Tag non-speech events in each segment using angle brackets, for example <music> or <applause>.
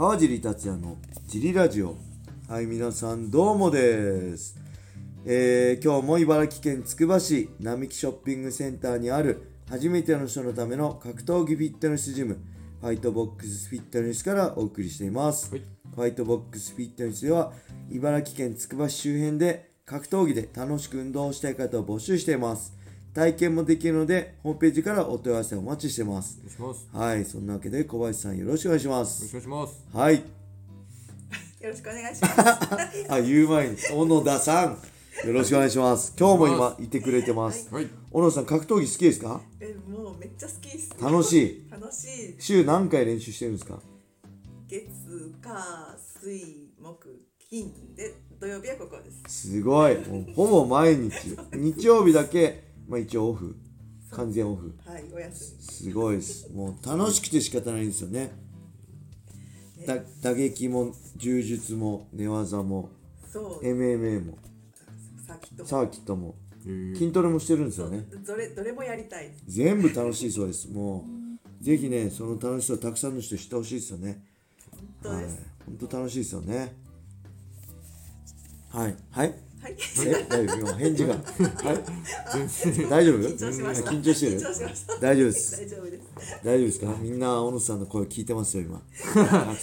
川尻達也のジリラジオ。はい皆さんどうもです、えー今日も茨城県つくば市並木ショッピングセンターにある初めての人のための格闘技フィットネスジムファイトボックスフィットネスからお送りしています、はい。ファイトボックスフィットネスでは茨城県つくば市周辺で格闘技で楽しく運動をしたい方を募集しています体験もできるのでホームページからお問い合わせをお待ちしてますお願いします。はいそんなわけで小林さんよろしくお願いしまよろしすくお願いします。はいよろしくお願いします。<laughs> あ言う前に小野田さんよろしくお願いします今日も今いてくれてますはい。小野田さん格闘技好きですか？え、もうめっちゃ好きです。楽しい楽しい。週何回練習してるんですか？月、火、水、木、金で土曜日はここです。すごいもうほぼ毎日日曜日だけまあ一応オフ。完全オフ。はい、お休み。すごいです。もう楽しくて仕方ないんですよね。だ打撃も柔術も寝技もそう、MMA も。さっきと。サーキットも。え。ー筋トレもしてるんですよね。どれ、どれもやりたい。全部楽しいそうです。もうぜひねその楽しさをたくさんの人に知ってほしいですよね。はい本当です。本当楽しいですよね。はい。はいはい。え大丈夫今返事がはい大丈夫？緊張しました。緊張してる？緊張しました。大丈夫です大丈夫です。大丈夫ですか？みんな小野さんの声聞いてますよ今 <laughs> たく。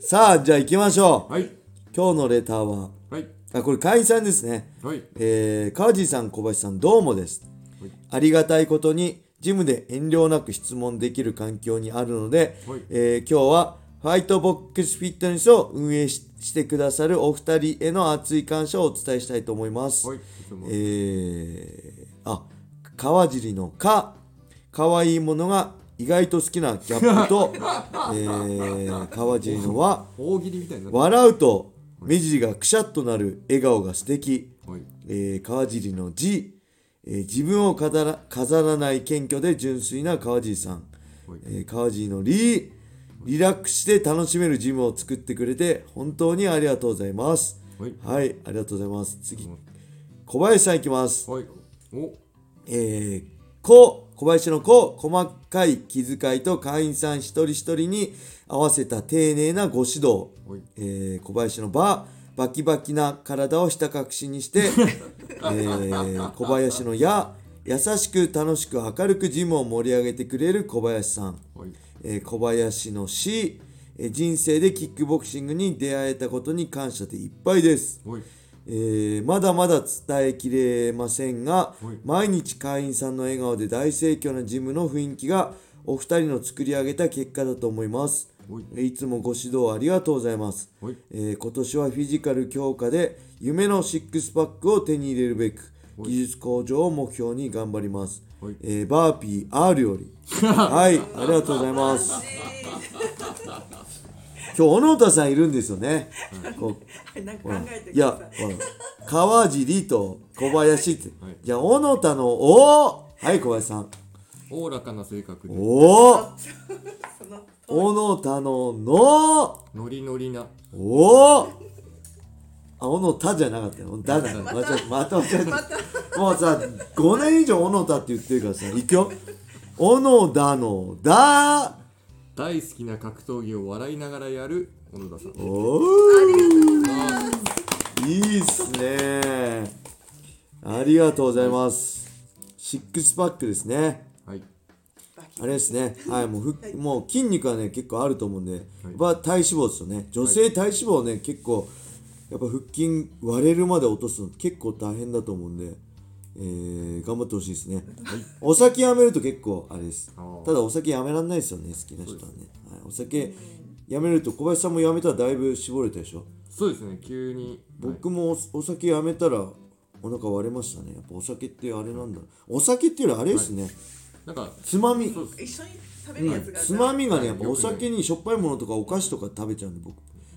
さあじゃあ行きましょうはい。今日のレターははい。あこれ会員さんですねはい。えー、川地さん小林さんどうもですはいありがたいことにジムで遠慮なく質問できる環境にあるので、はいえー今日はファイトボックスフィットネスを運営ししてくださるお二人への熱い感謝をお伝えしたいと思います。はい。えー、あ川尻の「か」可愛いものが意外と好きなギャップと、<laughs> えー、川尻のは大喜利みたいになって笑うと目尻がくしゃっとなる笑顔が素敵はい。えー川尻の字、えー自分を飾らない謙虚で純粋な川尻さん、はいえー川尻のリリラックスして楽しめるジムを作ってくれて本当にありがとうございますはい。はいありがとうございます次小林さんいきますはい。お。えー、こ小林の子細かい気遣いと会員さん一人一人に合わせた丁寧なご指導はい。えー小林の場バキバキな体をひた隠しにして、<laughs> えー小林の矢優しく楽しく明るくジムを盛り上げてくれる小林さん、はい。えー小林の死、えー人生でキックボクシングに出会えたことに感謝でいっぱいです、はい。えーまだまだ伝えきれませんが、はい毎日会員さんの笑顔で大盛況なジムの雰囲気がお二人の作り上げた結果だと思いますはい。いつもご指導ありがとうございます、はい。えー今年はフィジカル強化で夢のシックスパックを手に入れるべくはい技術向上を目標に頑張ります、はい。えーバーピー R より。<laughs> はい。ありがとうございます。今日小野田さんいるんですよね、こう。なんか考ほらえていやください。ほら川尻と小林って、はい。じゃあ小野田の「お」はい小林さん。おおらかな性格「で。お」その小野田の「の」ノリノリな。おおあ、小野田じゃなかったよ。<laughs> だだ。また、また、また、もうさ、5年以上小野田って言ってるからさ、いくよ。小野田のだ大好きな格闘技を笑いながらやる小野田さん。おーいいっすねありがとうございます。シックスパックですね。はい。あれですね。はい、もうふ、もう筋肉はね、結構あると思うんで、やはい体脂肪ですよね。女性体脂肪ね、結構、やっぱ腹筋割れるまで落とすの結構大変だと思うんで、えー、頑張ってほしいですね。お酒やめると結構あれです。ただお酒やめらんないですよね、好きな人はね。はい、お酒やめると、小林さんもやめたらだいぶ絞れたでしょ？そうですね。急に。僕もおお酒やめたらお腹割れましたね。やっぱお酒ってあれなんだ。お酒っていうよりあれですね。なんか。つまみ。そうです。一緒に食べるやつが。つまみがねやっぱはいお酒にしょっぱいものとかお菓子とか食べちゃうんで僕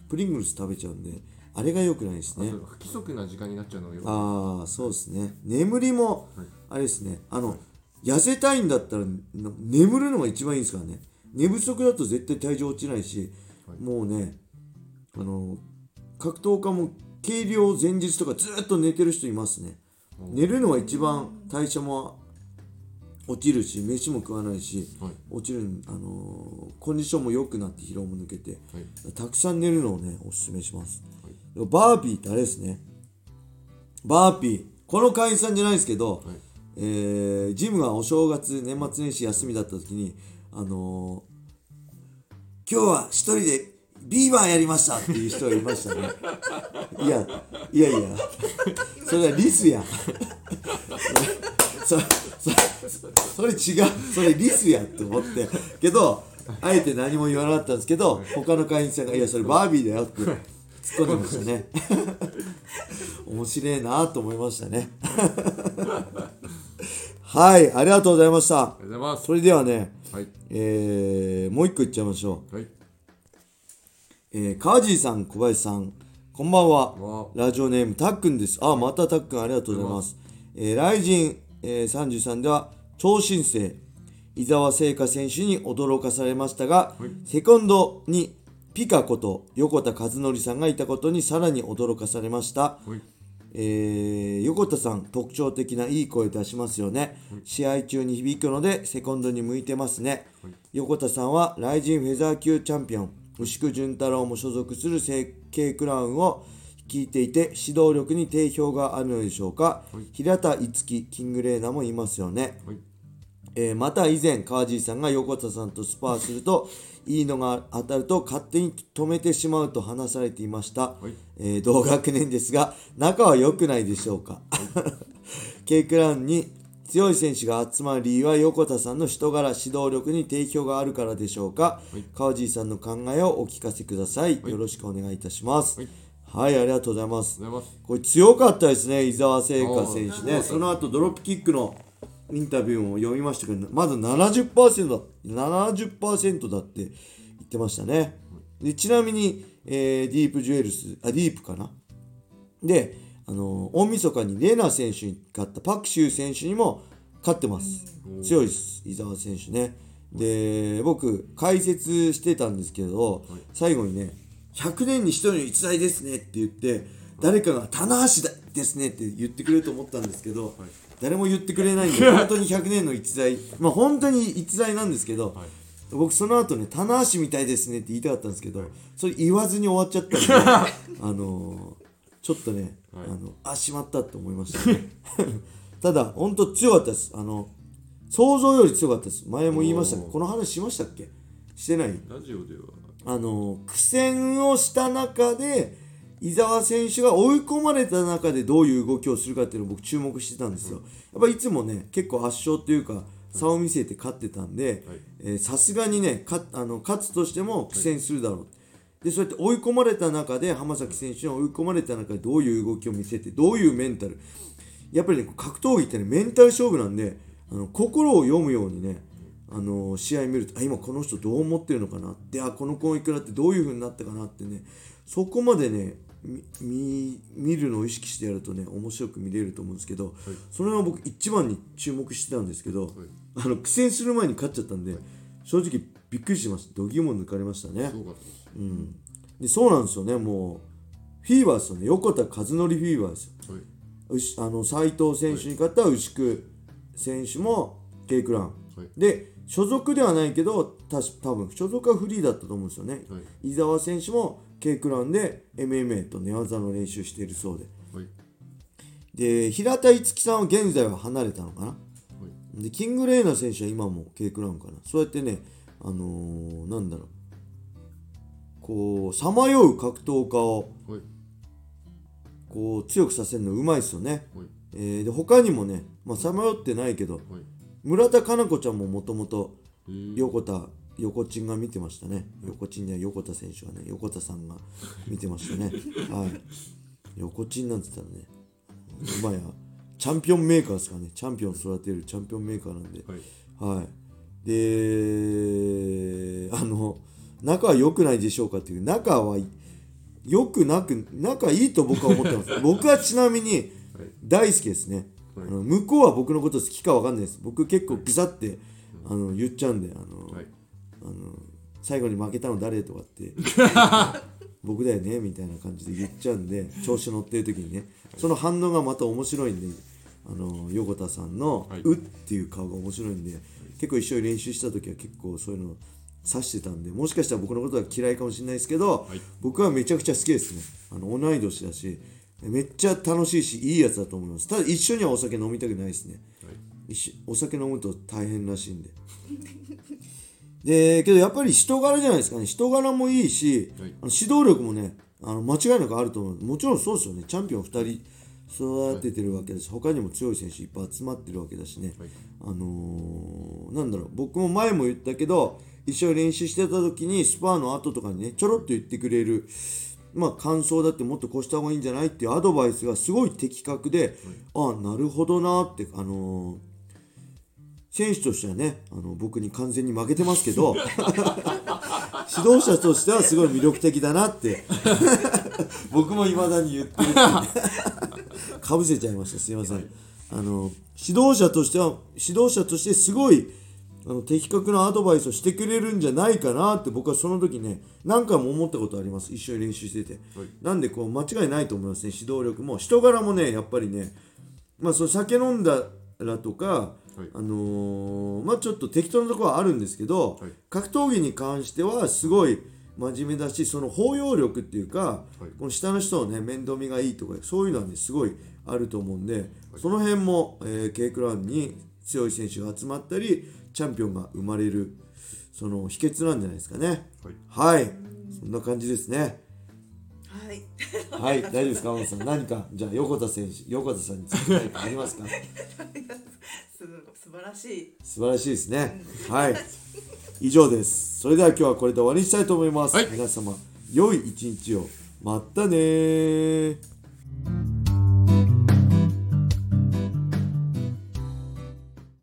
プリングルス食べちゃうんであれが良くないですね。不規則な時間になっちゃうのがよくああそうですね。眠りもはい。あれですね。あの痩せたいんだったらな眠るのが一番いいですからね。寝不足だと絶対体重落ちないし、はい。もうねあの格闘家も計量前日とかずっと寝てる人いますね。寝るのが一番代謝も落ちるし飯も食わないしはい。落ちる、あのーコンディションも良くなって疲労も抜けてはい。たくさん寝るのをねおすすめします、バーピーってあれですね。バーピー。この会員さんじゃないですけど、はい。えージムがお正月年末年始休みだった時にあのー今日は一人でビーバーやりましたっていう人がいましたね。<laughs> いやいやいや。それはリスや。<laughs> そそそれ違う。それリスやって思って。けどあえて何も言わなかったんですけど他の会員さんが「いやそれバービーだよ」って突っ込んでましたね。<laughs> 面白いなと思いましたね。はいありがとうございました。ありがとうございます。それではねはい。えー、もう一個いっちゃいましょう。はい。えー、川尻さん、小林さん、こんばんは。わラジオネーム、たっくんです。あ、またたっくん、ありがとうございます。えー、ライジン、えー、33では、超新星、伊沢聖華選手に驚かされましたが、セコンドにピカこと横田和則さんがいたことにさらに驚かされました。はい。えー横田さん特徴的ないい声出しますよね、試合中に響くのでセコンドに向いてますね、横田さんはライジンフェザー級チャンピオン。牛久潤太郎も所属する成形クラウンを率いていて指導力に定評があるのでしょうか、平田樹キングレーナーもいますよね、はい。えーまた以前川尻さんが横田さんとスパーするといいのが当たると勝手に止めてしまうと話されていました、い。えー同学年ですが仲は良くないでしょうか？K クラウンに強い選手が集まる理由は横田さんの人柄指導力に定評があるからでしょうか、川尻さんの考えをお聞かせください、よろしくお願いいたします。はい。はい、ありがとうございます。これ強かったですね、伊沢聖華選手ね。その後ドロップキックのインタビューも読みましたけど、まだ70%だ、70%だって言ってましたね。でちなみに、えーディープジュエルス、あ、ディープかな？で、あのー大晦日にレナ選手に勝ったパクシュー選手にも勝ってます。強いです、伊沢選手ね。で、僕、解説してたんですけど、最後にね、100年に1人の逸材ですねって言って、誰かが棚橋ですねって言ってくれると思ったんですけど、誰も言ってくれないんで、本当に100年の逸材、まあ本当に逸材なんですけど、僕その後ね、棚橋みたいですねって言いたかったんですけど、それ言わずに終わっちゃったんで、<laughs> あのーちょっとね、はい。あの、あ、しまったって思いましたね。<laughs> ただ、本当強かったです。あの、想像より強かったです。前も言いましたおー。この話しましたっけ？してない？ラジオでは。あの苦戦をした中で伊沢選手が追い込まれた中でどういう動きをするかっていうのを僕注目してたんですよ。やっぱいつもね結構圧勝というか差を見せて勝ってたんでさすがにねかあの勝つとしても苦戦するだろう。でそうやって追い込まれた中で浜崎選手に追い込まれた中でどういう動きを見せてどういうメンタル。やっぱりね格闘技ってねメンタル勝負なんであの心を読むようにねあの試合見るとあ今この人どう思ってるのかなであこの攻撃からってどういう風になったかなってねそこまでねみ見見るのを意識してやるとね面白く見れると思うんですけど、それは僕一番に注目してたんですけど、あの苦戦する前に勝っちゃったんで、正直びっくりしました度肝抜かれましたね。うん、でそうなんですよね。もうフィーバーですよね横田和則フィーバーですよはい。牛あの斉藤選手に勝った牛久選手も K クラウン、はい。で所属ではないけど多分所属はフリーだったと思うんですよね、はい。伊沢選手も K クラウンで MMA と寝技の練習しているそうで。はい。で平田樹さんは現在は離れたのかな？はい。でキングレーナー選手は今も K クラウンかな？そうやってねあのーなんだろう。こうさまよう格闘家をはい。こう強くさせるのうまいですよね、はい。えーで他にもねまあさまよってないけどはい。村田佳菜子ちゃんももともとえー。横田横ちんが見てましたね。横ちんには横田選手がね横田さんが見てましたね。はい。横ちんなんて言ったらね今やチャンピオンメーカーですからね。チャンピオンを育てるチャンピオンメーカーなんで。はい。はい。で、あの、仲は良くないでしょうかっていう、仲は良くなく、仲いいと僕は思ってます。<laughs> 僕はちなみにはい。大好きですね。はい。あの向こうは僕のこと好きか分かんないです。僕結構グサって、あの言っちゃうんで、あの、はいあの最後に負けたの誰とかって <laughs> 僕だよねみたいな感じで言っちゃうんで調子乗ってる時にね。その反応がまた面白いんであの横田さんの「はい。うっていう顔が面白いんで、結構一緒に練習した時は結構そういうの指してたんでもしかしたら僕のことは嫌いかもしれないですけど、はい。僕はめちゃくちゃ好きですね。あの同い年だしめっちゃ楽しいしいいやつだと思います。ただ一緒にはお酒飲みたくないですね。はい。一緒お酒飲むと大変らしいんででけどやっぱり人柄じゃないですかね。人柄もいいし、はい。あの指導力もねあの間違いなくあると思う。もちろんそうですよね。チャンピオン2人育ててるわけだし、他にも強い選手いっぱい集まってるわけだしね、はい。あのーなんだろう。僕も前も言ったけど一緒に練習してた時にスパーの後とかにねちょろっと言ってくれるまあ感想だってもっとこうした方がいいんじゃないっていうアドバイスがすごい的確で、ああなるほどなってあのー選手としてはねあの僕に完全に負けてますけど <laughs> 指導者としてはすごい魅力的だなって。<laughs> 僕もいまだに言ってるかぶ <laughs> せちゃいました。すいません、あの指導者としては指導者としてすごいあの的確なアドバイスをしてくれるんじゃないかなって僕はその時ね何回も思ったことあります。一緒に練習してて、はい。なんでこう間違いないと思いますね。指導力も。人柄もねやっぱりねまあその酒飲んだらとか、はい。あのーまあちょっと適当なところはあるんですけど、はい。格闘技に関してはすごい真面目だしその包容力っていうか、はい。この下の人をね面倒見がいいとかそういうのはねすごいあると思うんで、その辺も、えー、K クラウンに強い選手が集まったりチャンピオンが生まれるその秘訣なんじゃないですかね。はい。はい。そんな感じですね。はい。はい。大丈夫ですか？天野さん。何かじゃあ横田選手横田さんについて何かありますか？す <laughs> 素晴らしい。素晴らしいですね。はい。以上です。それでは今日はこれで終わりにしたいと思います、はい。皆様良い一日を。またねー